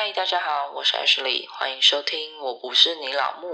嗨，大家好，我是 Ashley，欢迎收听《我不是你老木》。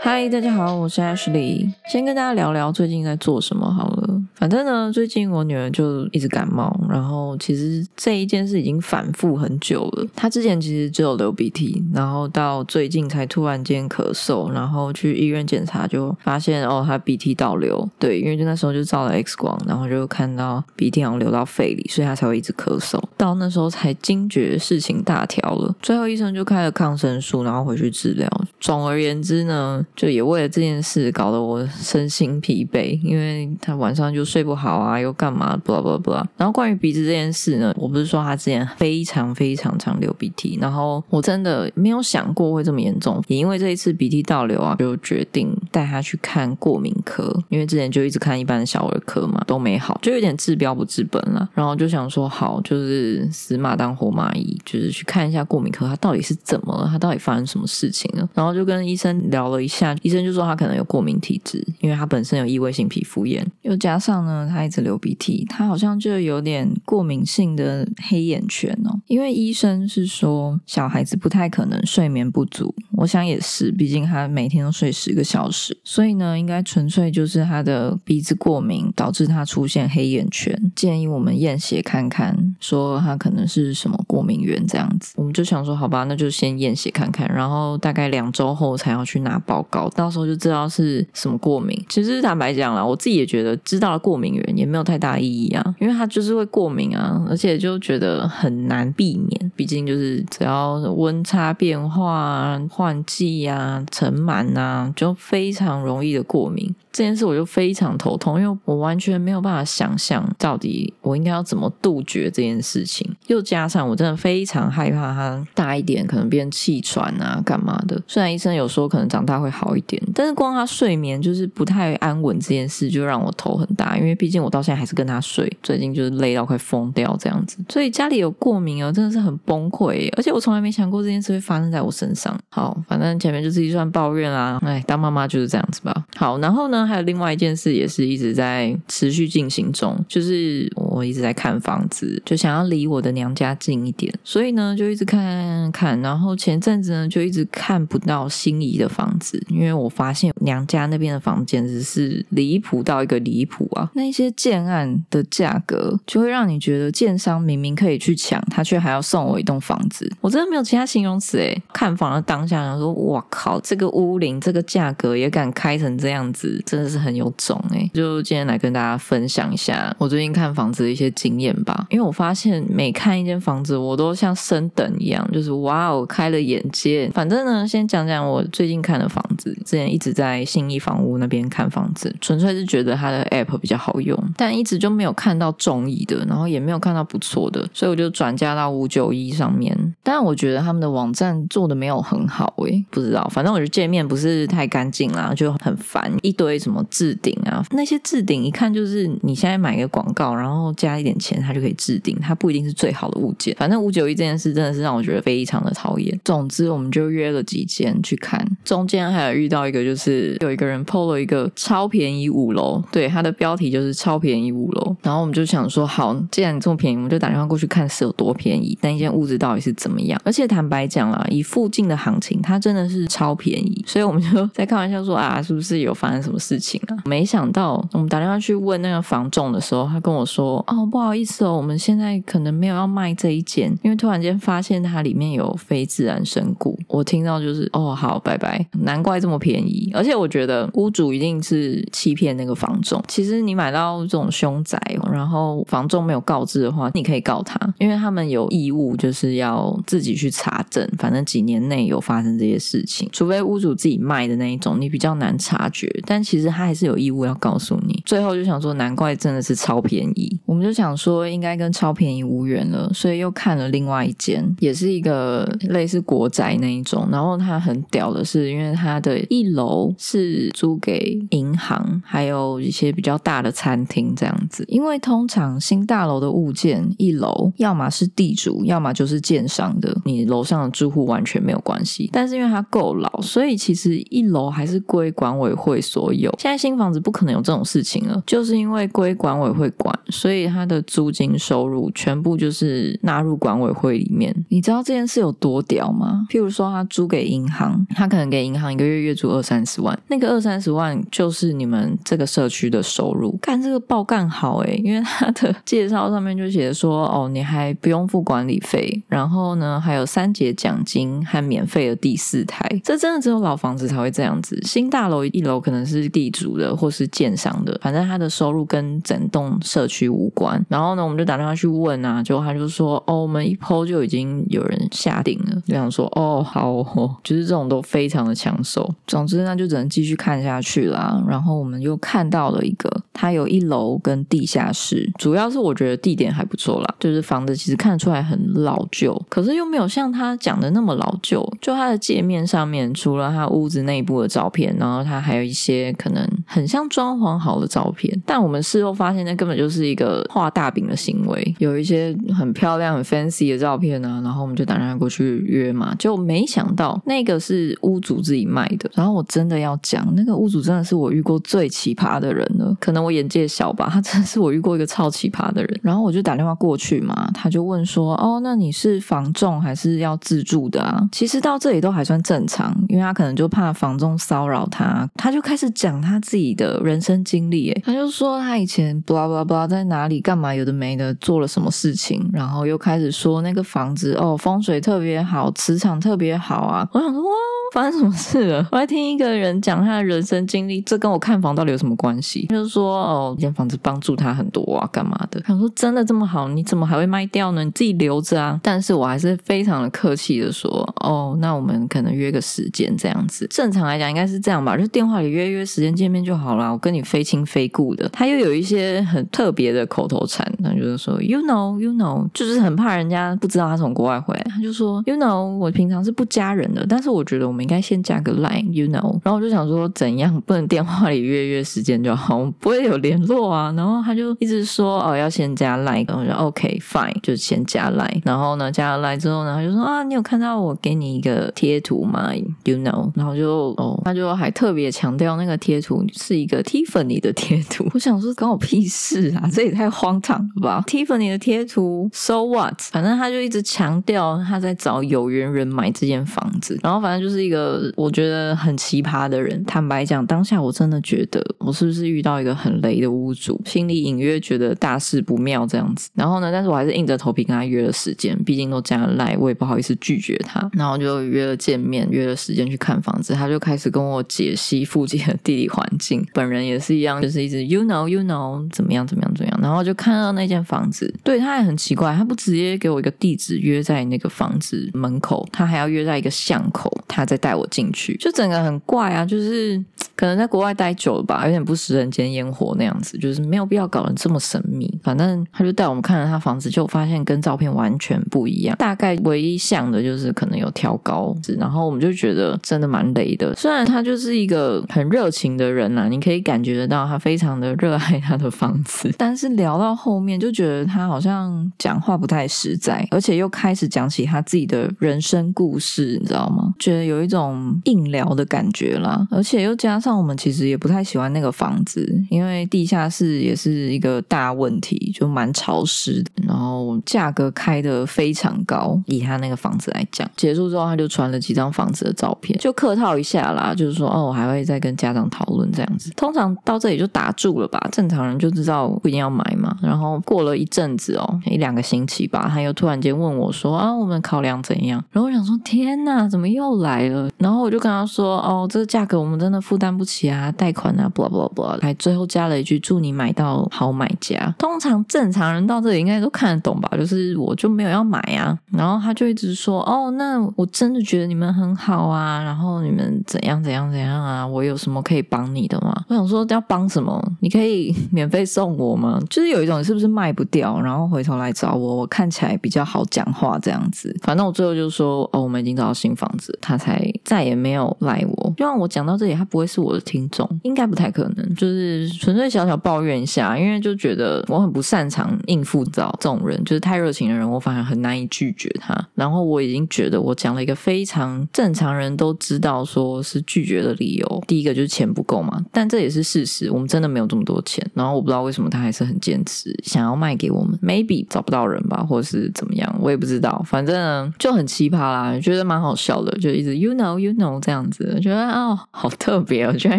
嗨，大家好，我是 Ashley，先跟大家聊聊最近在做什么好了。反正呢，最近我女儿就一直感冒，然后其实这一件事已经反复很久了。他之前其实只有流鼻涕，然后到最近才突然间咳嗽，然后去医院检查就发现哦，他鼻涕倒流。对，因为就那时候就照了 X 光，然后就看到鼻涕好像流到肺里，所以他才会一直咳嗽。到那时候才惊觉事情大条了，最后医生就开了抗生素，然后回去治疗。总而言之呢，就也为了这件事搞得我身心疲惫，因为他晚上就。睡不好啊，又干嘛？blah blah blah。然后关于鼻子这件件事呢，我不是说他之前非常非常常流鼻涕，然后我真的没有想过会这么严重。也因为这一次鼻涕倒流啊，就决定带他去看过敏科，因为之前就一直看一般的小儿科嘛，都没好，就有点治标不治本了。然后就想说，好，就是死马当活马医，就是去看一下过敏科，他到底是怎么了，他到底发生什么事情了。然后就跟医生聊了一下，医生就说他可能有过敏体质，因为他本身有异位性皮肤炎，又加上。呢，他一直流鼻涕，他好像就有点过敏敏性的黑眼圈哦。因为医生是说小孩子不太可能睡眠不足，我想也是，毕竟他每天都睡十个小时，所以呢，应该纯粹就是他的鼻子过敏导致他出现黑眼圈。建议我们验血看看，说他可能是什么过敏源这样子。我们就想说，好吧，那就先验血看看，然后大概两周后才要去拿报告，到时候就知道是什么过敏。其实坦白讲啦，我自己也觉得知道了。过敏源也没有太大意义啊，因为他就是会过敏啊，而且就觉得很难避免。毕竟就是只要温差变化、换季啊、尘螨啊，就非常容易的过敏。这件事我就非常头痛，因为我完全没有办法想象到底我应该要怎么杜绝这件事情。又加上我真的非常害怕他大一点可能变气喘啊、干嘛的。虽然医生有说可能长大会好一点，但是光他睡眠就是不太安稳这件事，就让我头很大。因为毕竟我到现在还是跟他睡，最近就是累到快疯掉这样子，所以家里有过敏哦，真的是很崩溃。而且我从来没想过这件事会发生在我身上。好，反正前面就是一串抱怨啦，哎，当妈妈就是这样子吧。好，然后呢，还有另外一件事也是一直在持续进行中，就是我一直在看房子，就想要离我的娘家近一点，所以呢就一直看看，然后前阵子呢就一直看不到心仪的房子，因为我发现娘家那边的房简直是离谱到一个离谱啊。那些建案的价格就会让你觉得建商明明可以去抢，他却还要送我一栋房子。我真的没有其他形容词诶。看房的当下，想说哇靠，这个屋龄，这个价格也敢开成这样子，真的是很有种诶。就今天来跟大家分享一下我最近看房子的一些经验吧。因为我发现每看一间房子，我都像升等一样，就是哇哦，开了眼界。反正呢，先讲讲我最近看的房子。之前一直在信义房屋那边看房子，纯粹是觉得它的 app 比较。好用，但一直就没有看到中意的，然后也没没有看到不错的，所以我就转嫁到五九一上面。但我觉得他们的网站做的没有很好诶，不知道，反正我觉得界面不是太干净啦，就很烦，一堆什么置顶啊，那些置顶一看就是你现在买一个广告，然后加一点钱，它就可以置顶，它不一定是最好的物件。反正五九一这件事真的是让我觉得非常的讨厌。总之，我们就约了几间去看，中间还有遇到一个，就是有一个人 PO 了一个超便宜五楼，对，它的标题。就是超便宜五楼，然后我们就想说，好，既然这么便宜，我们就打电话过去看是有多便宜，那一间屋子到底是怎么样。而且坦白讲啦，以附近的行情，它真的是超便宜，所以我们就在开玩笑说啊，是不是有发生什么事情啊？没想到我们打电话去问那个房仲的时候，他跟我说，哦，不好意思哦，我们现在可能没有要卖这一间，因为突然间发现它里面有非自然身故。我听到就是，哦，好，拜拜，难怪这么便宜。而且我觉得屋主一定是欺骗那个房仲，其实你买。买到这种凶宅，然后房仲没有告的话，你可以告他，因为他们有义务就是要自己去查证，反正几年内有发生这些事情，除非屋主自己卖的那一种，你比较难察觉，但其实他还是有义务要告诉你。最后就想说，难怪真的是超便宜。我们就想说应该跟超便宜无缘了，所以又看了另外一间，也是一个类似国宅那一种。然后它很屌的是，因为它的一楼是租给银行，还有一些比较大的餐厅这样子。因为通常新大楼的物件一楼要么是地主，要么就是建商的，你楼上的住户完全没有关系。但是因为它够老，所以其实一楼还是归管委会所有。现在新房子不可能有这种事情了，就是因为归管委会管，所以它的租金收入全部就是纳入管委会里面。你知道这件事有多屌吗？譬如说，他租给银行，他可能给银行一个月月租二三十万，那个二三十万就是你们这个社区的收入。干这个报干好诶，因为他的介绍上上面就写说，哦，你还不用付管理费，然后呢还有三节奖金和免费的第四台。这真的只有老房子才会这样子，新大楼一楼可能是地主的或是建商的，反正他的收入跟整栋社区无关。然后呢，我们就打电话去问啊，结果他就说，哦，我们一抛就已经有人下定了。就想说，哦，好，就是这种都非常的抢手。总之，那就只能继续看下去啦。然后我们又看到了一个，它有一楼跟地下室，主要是我觉得地点还不错啦，就是房子其实看得出来很老旧，可是又没有像他讲的那么老旧。就它的界面上面，除了他屋子内部的照片，然后他还有一些可能很像装潢好的照片，但我们事后发现，那根本就是一个画大饼的行为。有一些很漂亮、很 fancy 的照片呢，然后我们就打电话过去约嘛，就没想到那个是屋主自己卖的。然后我真的要讲，那个屋主真的是我遇过最奇葩的人了。可能我眼界小吧，他真的是我遇过一个超奇葩的人。然后我就打电话过去嘛，他就问说：“哦，那你是房仲还是要自住的啊？”其实到这里都还算正常，因为他可能就怕房仲骚扰他，他就开始讲他自己的人生经历。哎，他就说他以前 blah blah blah 在哪里干嘛，有的没的，做了什么事情，然后又开始说那个房子哦风水特别好，磁场特别好啊。我想说哇。发生什么事了？我在听一个人讲他的人生经历，这跟我看房到底有什么关系？他就说，哦，这间房子帮助他很多啊，干嘛的？他说真真的这么好，你怎么还会卖掉呢？你自己留着啊。但是我还是非常的客气的说，哦，那我们可能约个时间这样子。正常来讲应该是这样吧，就电话里约约时间见面就好了。我跟你非亲非故的。他又有一些很特别的口头禅，他就是说，you know，you know，就是很怕人家不知道他从国外回来。他就说，you know，我平常是不加人的，但是我觉得我们。应该先加个 line，you know。然后我就想说，怎样不能电话里约约时间就好，我不会有联络啊。然后他就一直说，哦，要先加 line。然后我说 OK fine，就先加 line。然后呢，加了 line 之后呢，他就说啊，你有看到我给你一个贴图吗？you know。然后就哦，他就还特别强调那个贴图是一个 Tiffany 的贴图。我想说，关我屁事啊！这也太荒唐了吧！Tiffany 的贴图，so what？反正他就一直强调他在找有缘人买这间房子。然后反正就是。一个我觉得很奇葩的人，坦白讲，当下我真的觉得我是不是遇到一个很雷的屋主，心里隐约觉得大事不妙这样子。然后呢，但是我还是硬着头皮跟他约了时间，毕竟都加了赖，我也不好意思拒绝他。然后就约了见面，约了时间去看房子。他就开始跟我解析附近的地理环境，本人也是一样，就是一直 you know you know 怎么样怎么样怎么样。然后就看到那间房子，对他也很奇怪，他不直接给我一个地址约在那个房子门口，他还要约在一个巷口，他再。带我进去，就整个很怪啊，就是可能在国外待久了吧，有点不食人间烟火那样子，就是没有必要搞得这么神秘。反正他就带我们看了他房子，就发现跟照片完全不一样。大概唯一像的就是可能有挑高，然后我们就觉得真的蛮雷的。虽然他就是一个很热情的人呐，你可以感觉得到他非常的热爱他的房子，但是聊到后面就觉得他好像讲话不太实在，而且又开始讲起他自己的人生故事，你知道吗？觉得有一。种硬聊的感觉啦，而且又加上我们其实也不太喜欢那个房子，因为地下室也是一个大问题，就蛮潮湿，然后价格开的非常高。以他那个房子来讲，结束之后他就传了几张房子的照片，就客套一下啦，就是说哦，我还会再跟家长讨论这样子。通常到这里就打住了吧，正常人就知道不一定要买嘛。然后过了一阵子哦，一两个星期吧，他又突然间问我说啊，我们考量怎样？然后我想说天哪，怎么又来了？然后我就跟他说：“哦，这个价格我们真的负担不起啊，贷款啊，不不不，还最后加了一句“祝你买到好买家”。通常正常人到这里应该都看得懂吧？就是我就没有要买啊，然后他就一直说：“哦，那我真的觉得你们很好啊，然后你们怎样怎样怎样啊？我有什么可以帮你的吗？”我想说要帮什么？你可以免费送我吗？就是有一种是不是卖不掉，然后回头来找我，我看起来比较好讲话这样子。反正我最后就说：“哦，我们已经找到新房子。”他才再也没有赖我。就让我讲到这里，他不会是我的听众，应该不太可能。就是纯粹小小抱怨一下，因为就觉得我很不擅长应付到这种人，就是太热情的人，我反而很难以拒绝他。然后我已经觉得我讲了一个非常正常人都知道说是拒绝的理由。第一个就是钱不够嘛，但这也是事实，我们真的没有这么多钱。然后我不知道为什么他还是很坚持想要卖给我们，maybe 找不到人吧，或者是怎么样，我也不知道。反正就很奇葩啦，觉得蛮好笑的，就一直 you know you know 这样子，觉得哦好特别哦，居然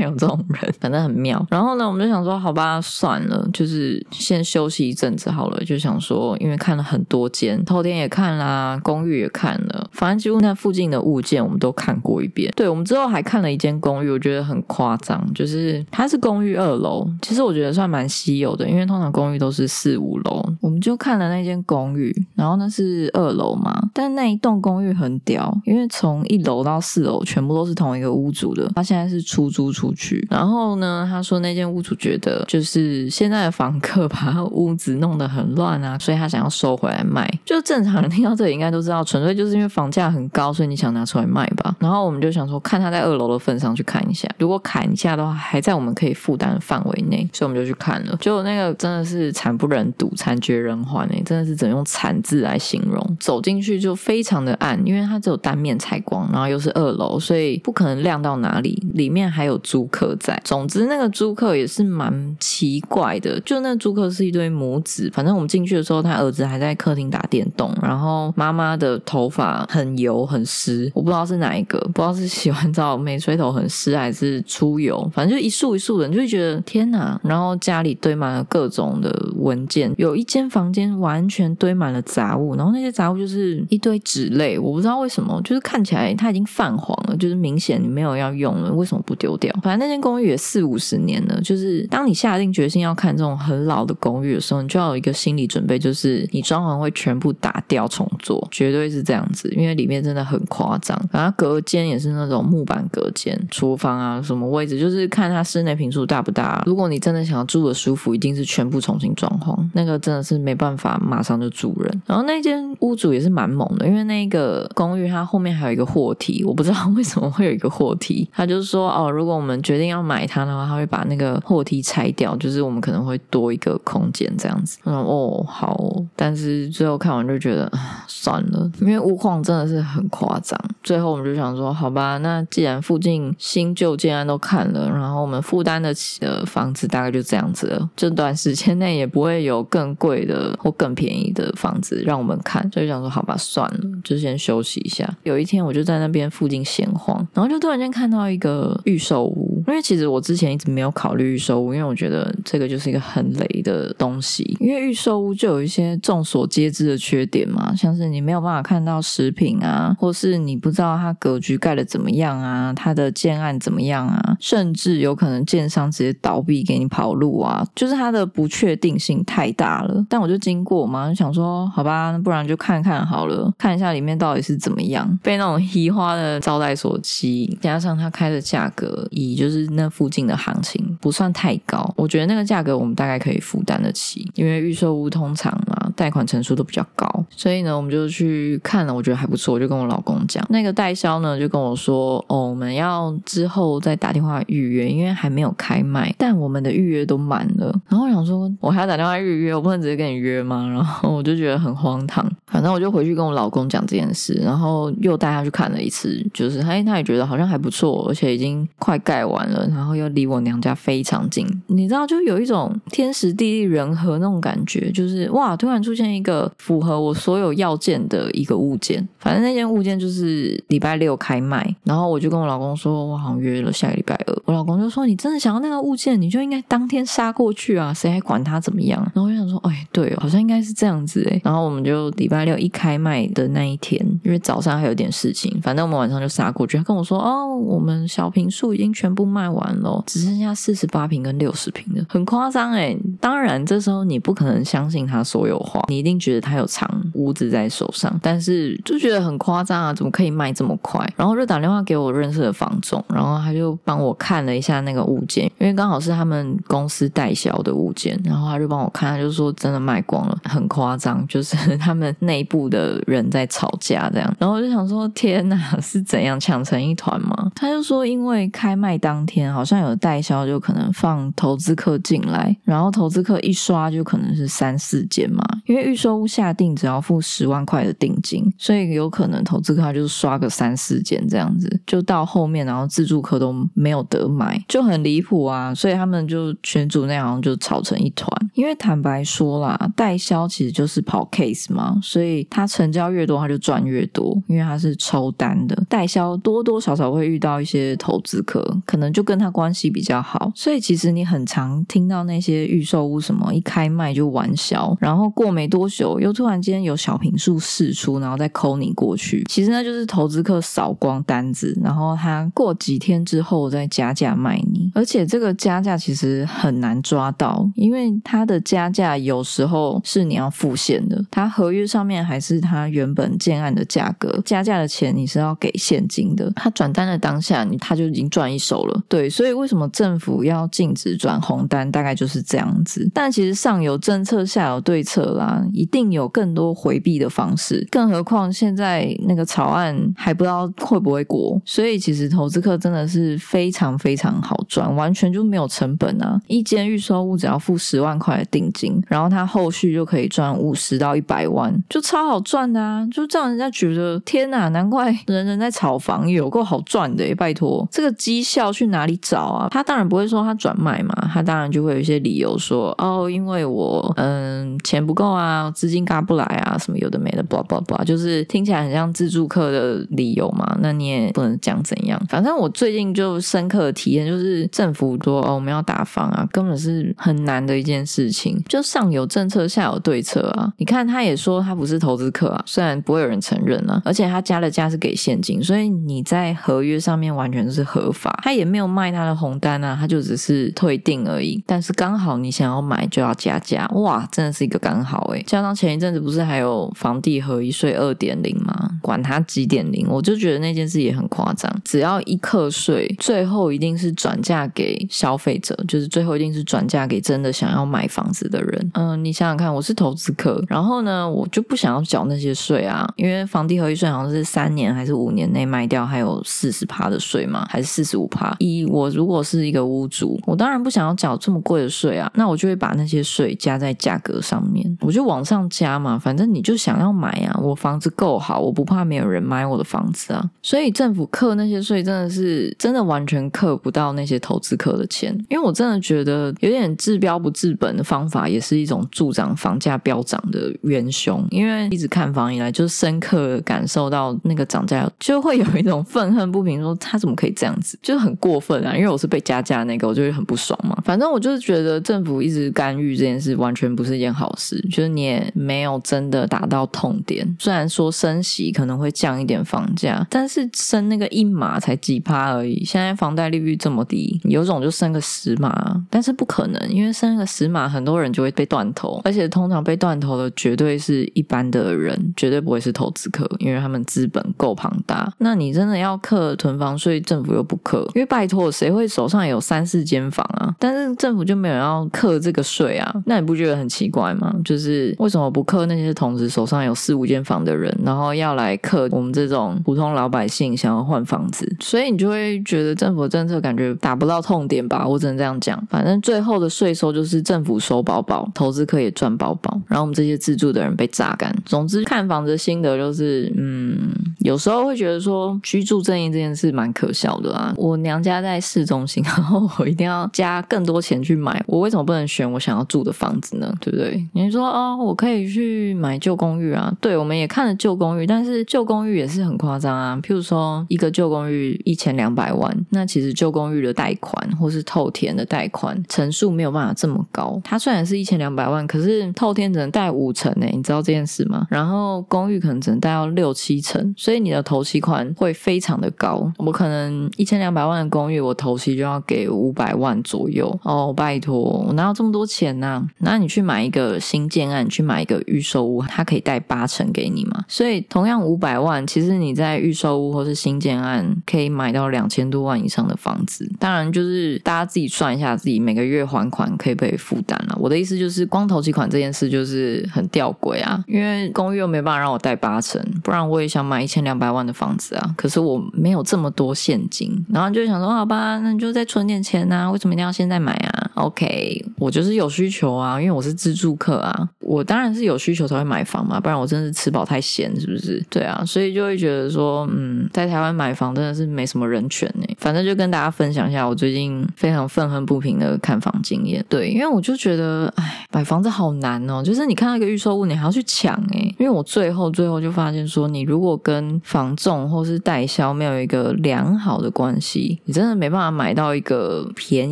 有这种人，反正很妙。然后呢，我们就想说，好吧，算了，就是先休息一阵子好了。就想说，因为看了很多间，头天也看啦，公寓也看了，反正几乎那附近的物件我们都看过一遍。对，我们之后还看了一间公寓，我觉得很夸张，就是它是公寓二楼，其实我觉得算蛮稀有的，因为通常公寓都是四五楼。我们就看了那间公寓，然后那是二楼嘛，但那一栋公寓很屌，因为从一楼到四楼全部都是同一个屋主的，他现在是出租出去。然后呢，他说那间屋主觉得就是现在的房客把屋子弄得很乱啊，所以他想要收回来卖。就正常人听到这里应该都知道，纯粹就是因为房价很高，所以你想拿出来卖吧。然后我们就想说，看他在二楼的份上去看一下，如果砍一下的话，还在我们可以负担的范围内，所以我们就去看了。就那个真的是惨不忍睹，惨绝人寰哎，真的是只能用惨字来形容。走进去就非常的暗，因为它只有单面采光，然后又是二楼，所以不可能亮到哪里。里面还有租客在，总之那个租客也是蛮奇怪的。就那租客是一对母子，反正我们进去的时候，他儿子还在客厅打电动，然后妈妈的头发很油很湿，我不知道是哪一个，不知道是洗完澡没吹头很湿，还是出油，反正就一束一束的，你就会觉得天哪。然后家里堆满了各种的文件，有一间房间完全堆满了杂物，然后那些杂物就是一堆纸类，我不知道为什么，就是看起来它已经泛黄了，就是明显你没有要用了，为什么不丢掉？反正那间公寓也四五十年了，就是当你下定决心要看这种很老的公寓的时候，你就要有一个心理准备，就是你装潢会全部打掉重做，绝对是这样子，因为里面真的很夸张。然后隔间也是那种木板隔间，厨房啊什么位置，就是看它室内平数大不大。如果你真的想要住的舒服，一定是全部重新装潢，那个真的是没办法马上就住人。然后那间屋主也是蛮猛的，因为那个公寓它后面还有一个货梯，我不知道为什么会有一个货梯，他就说哦，如果我们决定要买它的话，他会把那个货梯拆掉，就是我们可能会多一个空间这样子。嗯，哦，好，但是最后看完就觉得算了，因为屋况真的是很夸张。最后我们就想说，好吧，那既然附近新旧建安都看了，然后我们负担得起的房子大概就这样子了，这段时间内也不会有更贵的或更便宜的房子让我们看，所以想说，好吧，算了，就先休息一下。有一天我就在那边附近闲晃，然后就突然间看到一个预售屋，因为其实我之前一直没有考虑预售屋，因为我觉得这个就是一个很雷的东西，因为预售屋就有一些众所皆知的缺点嘛，像是你没有办法看到食品啊，或是你不知道它格局盖的怎么样啊，它的建案怎么样啊，甚至有可能建商直接倒闭给你跑路啊，就是它的不确定性太大了。但我就经过嘛，就想说，好吧，那不然就看看好了，看一下里面到底是怎么样。被那种稀花的招待所吸引，加上它开的价格，以就是那附近的行情不算太高，我觉得那个价格我们大概可以负担得起，因为预售屋通常嘛，贷款成数都比较高，所以呢，我们就去看了，我觉得还不错，我就跟我老公讲，那个代销呢就跟我说，哦，我们要之后再打电话预约，因为还没有开卖，但我们的预约都满了。然后我想说，我还要打电话预约，我不能直接跟你约吗？然后我就觉得很荒唐。反正我就回去跟我老公讲这件事，然后又带他去看了一次，就是他他也觉得好像还不错，而且已经快盖完了，然后又离我娘家非常近，你知道，就有一种天时地利人和那种感觉，就是哇，突然出出现一个符合我所有要件的一个物件，反正那件物件就是礼拜六开卖，然后我就跟我老公说，我好像约了下个礼拜二，我老公就说，你真的想要那个物件，你就应该当天杀过去啊，谁还管他怎么样？然后我就想说，哎，对，好像应该是这样子哎，然后我们就礼拜六一开卖的那一天，因为早上还有点事情，反正我们晚上就杀过去，他跟我说，哦，我们小平数已经全部卖完了，只剩下四十八平跟六十平的，很夸张哎，当然这时候你不可能相信他所有话，你一定觉得他有藏屋子在手上，但是就觉得很夸张啊，怎么可以卖这么快？然后就打电话给我认识的房总，然后他就帮我看了一下那个物件，因为刚好是他们公司代销的物件，然后他就帮我看，他就说真的卖光了，很夸张，就是 他们内部的人在吵架这样。然后我就想说，天哪，是怎样抢成一团吗？他就说，因为开卖当天好像有代销，就可能放投资客进来，然后投资客一刷就可能是三四间嘛，因为预售屋下定只要付十万块的定金，所以有可能投资客他就是刷个三四间这样子，就到后面然后自助客都没有得买，就很离谱啊！所以他们就群主那样就吵成一团。因为坦白说啦，代销其实就是跑 case 嘛，所以他成交越多，他就赚越多，因为他是抽单的。代销多多少少会遇到一些投资客，可能就跟他关系比较好，所以其实你很常听到那些预售屋什么一开卖就完销，然后过没多久又突然间有小平数试出，然后再扣你过去。其实那就是投资客扫光单子，然后他过几天之后再加价卖你，而且这个加价其实很难抓到，因为他的加价有时候是你要付现的，他合约上面还是他原本建案的价格，加价的钱你是要给现金的。他转单的当下，你他就已经赚一手了。对，所以为什么政府要禁止转红单，大概就是这样子。但其实上有政策，下有对策，一定有更多回避的方式。更何况现在那个草案还不知道会不会过，所以其实投资客真的是非常非常好赚，完全就没有成本啊！一间预售屋只要付十万块的定金，然后他后续就可以赚五十到一百万，就超好赚的啊！就这样，人家觉得天哪，难怪人人在炒房，有够好赚的！拜托，这个绩效去哪里找啊？他当然不会说他转卖嘛，他当然就会有一些理由说，哦，因为我嗯钱不够啊，资金嘎不来啊，什么有的没的，blah blah blah，就是听起来很像自助客的理由嘛。那你也不能讲怎样，反正我最近就深刻的体验就是政府说哦我们要打房啊，根本是很难的一件事情，就上有政策下有对策啊。你看他也说他不是投资客啊，虽然不会有人承认啊，而且他加的价是给现金，所以你在合约上面完全是合法，他也没有卖他的红单啊，他就只是退订而已。但是刚好你想要买就要加价，哇，真的是一个刚好诶。加上前一阵子不是还有房地合一税二点零吗？管它几点零，我就觉得那件事也很夸张。只要一课税，最后一定是转嫁给消费者，就是最后一定是转嫁给真的想要买房子的人。嗯，你想想看，我是投资客，然后呢，我就不想要缴那些税啊，因为房地合一税好像是三年还是五年内卖掉还有四十趴的税嘛，还是四十五趴？一我如果是一个屋主，我当然不想要缴这么贵的税啊，那我就会把那些税加在价格上面，我我就往上加嘛，反正你就想要买啊，我房子够好，我不怕没有人买我的房子啊，所以政府课那些税真的是真的完全课不到那些投资客的钱，因为我真的觉得有点治标不治本的方法，也是一种助长房价飙涨的元凶。因为一直看房以来，就深刻感受到那个涨价，就会有一种愤恨不平，说他怎么可以这样子，就很过分啊！因为我是被加价那个，我就会很不爽嘛。反正我就是觉得政府一直干预这件事，完全不是一件好事，是你也没有真的打到痛点。虽然说升息可能会降一点房价，但是升那个一码才几趴而已。现在房贷利率这么低，有种就升个十码，但是不可能，因为升个十码，很多人就会被断头，而且通常被断头的绝对是一般的人，绝对不会是投资客，因为他们资本够庞大。那你真的要克囤房税，政府又不克，因为拜托，谁会手上有三四间房啊？但是政府就没有要克这个税啊？那你不觉得很奇怪吗？就是是为什么不克那些同时手上有四五间房的人，然后要来克我们这种普通老百姓想要换房子？所以你就会觉得政府政策感觉打不到痛点吧？我只能这样讲。反正最后的税收就是政府收饱饱，投资客也赚饱饱，然后我们这些自住的人被榨干。总之，看房子心得就是，嗯，有时候会觉得说居住正义这件事蛮可笑的啊。我娘家在市中心，然后我一定要加更多钱去买，我为什么不能选我想要住的房子呢？对不对？你说哦，我可以去买旧公寓啊。对，我们也看了旧公寓，但是旧公寓也是很夸张啊。譬如说，一个旧公寓一千两百万，那其实旧公寓的贷款或是透天的贷款成数没有办法这么高。它虽然是一千两百万，可是透天只能贷五成诶，你知道这件事吗？然后公寓可能只能贷到六七成，所以你的头期款会非常的高。我可能一千两百万的公寓，我头期就要给五百万左右哦，拜托，我哪有这么多钱呢？那你去买一个新建建案，去买一个预售屋，它可以贷八成给你嘛？所以同样五百万，其实你在预售屋或是新建案可以买到两千多万以上的房子。当然，就是大家自己算一下，自己每个月还款可以不可以负担了。我的意思就是，光头期款这件事就是很吊诡啊，因为公寓又没办法让我贷八成，不然我也想买一千两百万的房子啊。可是我没有这么多现金，然后就想说，好吧，那你就再存点钱呐。为什么一定要现在买啊？OK，我就是有需求啊，因为我是自住客啊。我当然是有需求才会买房嘛，不然我真的是吃饱太闲，是不是？对啊，所以就会觉得说，嗯，在台湾买房真的是没什么人权呢。反正就跟大家分享一下我最近非常愤恨不平的看房经验。对，因为我就觉得，哎，买房子好难哦。就是你看到一个预售物，你还要去抢哎。因为我最后最后就发现说，你如果跟房仲或是代销没有一个良好的关系，你真的没办法买到一个便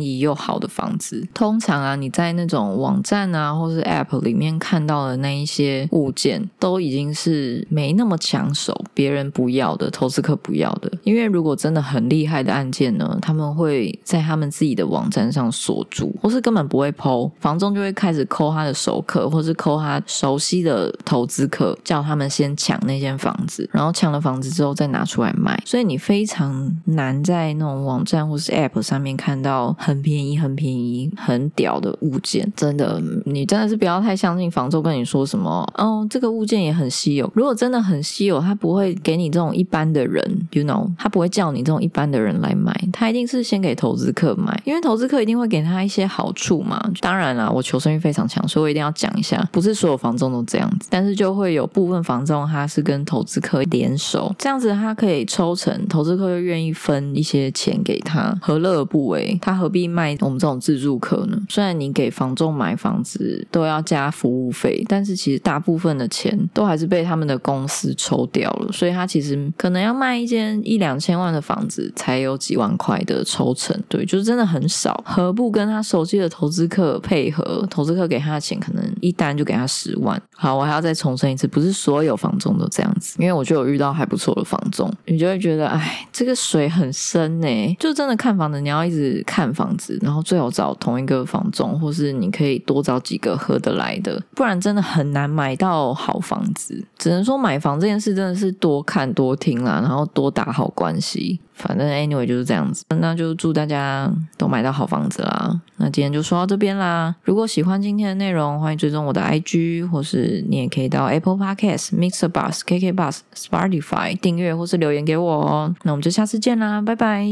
宜又好的房子。通常啊，你在那种网站啊或是 App 里面看。到的那一些物件都已经是没那么抢手，别人不要的，投资客不要的。因为如果真的很厉害的案件呢，他们会在他们自己的网站上锁住，或是根本不会抛，房仲就会开始抠他的熟客，或是抠他熟悉的投资客，叫他们先抢那间房子，然后抢了房子之后再拿出来卖。所以你非常难在那种网站或是 App 上面看到很便宜、很便宜、很屌的物件。真的，你真的是不要太相信房。房仲跟你说什么？哦，这个物件也很稀有。如果真的很稀有，他不会给你这种一般的人，you know，他不会叫你这种一般的人来买，他一定是先给投资客买，因为投资客一定会给他一些好处嘛。当然啦，我求生欲非常强，所以我一定要讲一下，不是所有房仲都这样子，但是就会有部分房仲他是跟投资客联手，这样子他可以抽成，投资客又愿意分一些钱给他，何乐而不为？他何必卖我们这种自住客呢？虽然你给房仲买房子都要加服服务。费，但是其实大部分的钱都还是被他们的公司抽掉了，所以他其实可能要卖一间一两千万的房子才有几万块的抽成，对，就是真的很少。何不跟他熟悉的投资客配合？投资客给他的钱可能一单就给他十万。好，我还要再重申一次，不是所有房仲都这样子，因为我就有遇到还不错的房仲，你就会觉得，哎，这个水很深呢。就真的看房子，你要一直看房子，然后最好找同一个房仲，或是你可以多找几个合得来的不然。真的很难买到好房子，只能说买房这件事真的是多看多听啦，然后多打好关系。反正 anyway 就是这样子，那就祝大家都买到好房子啦。那今天就说到这边啦。如果喜欢今天的内容，欢迎追踪我的 IG，或是你也可以到 Apple Podcast、Mixer Bus、KK Bus、Spotify 订阅或是留言给我哦。那我们就下次见啦，拜拜。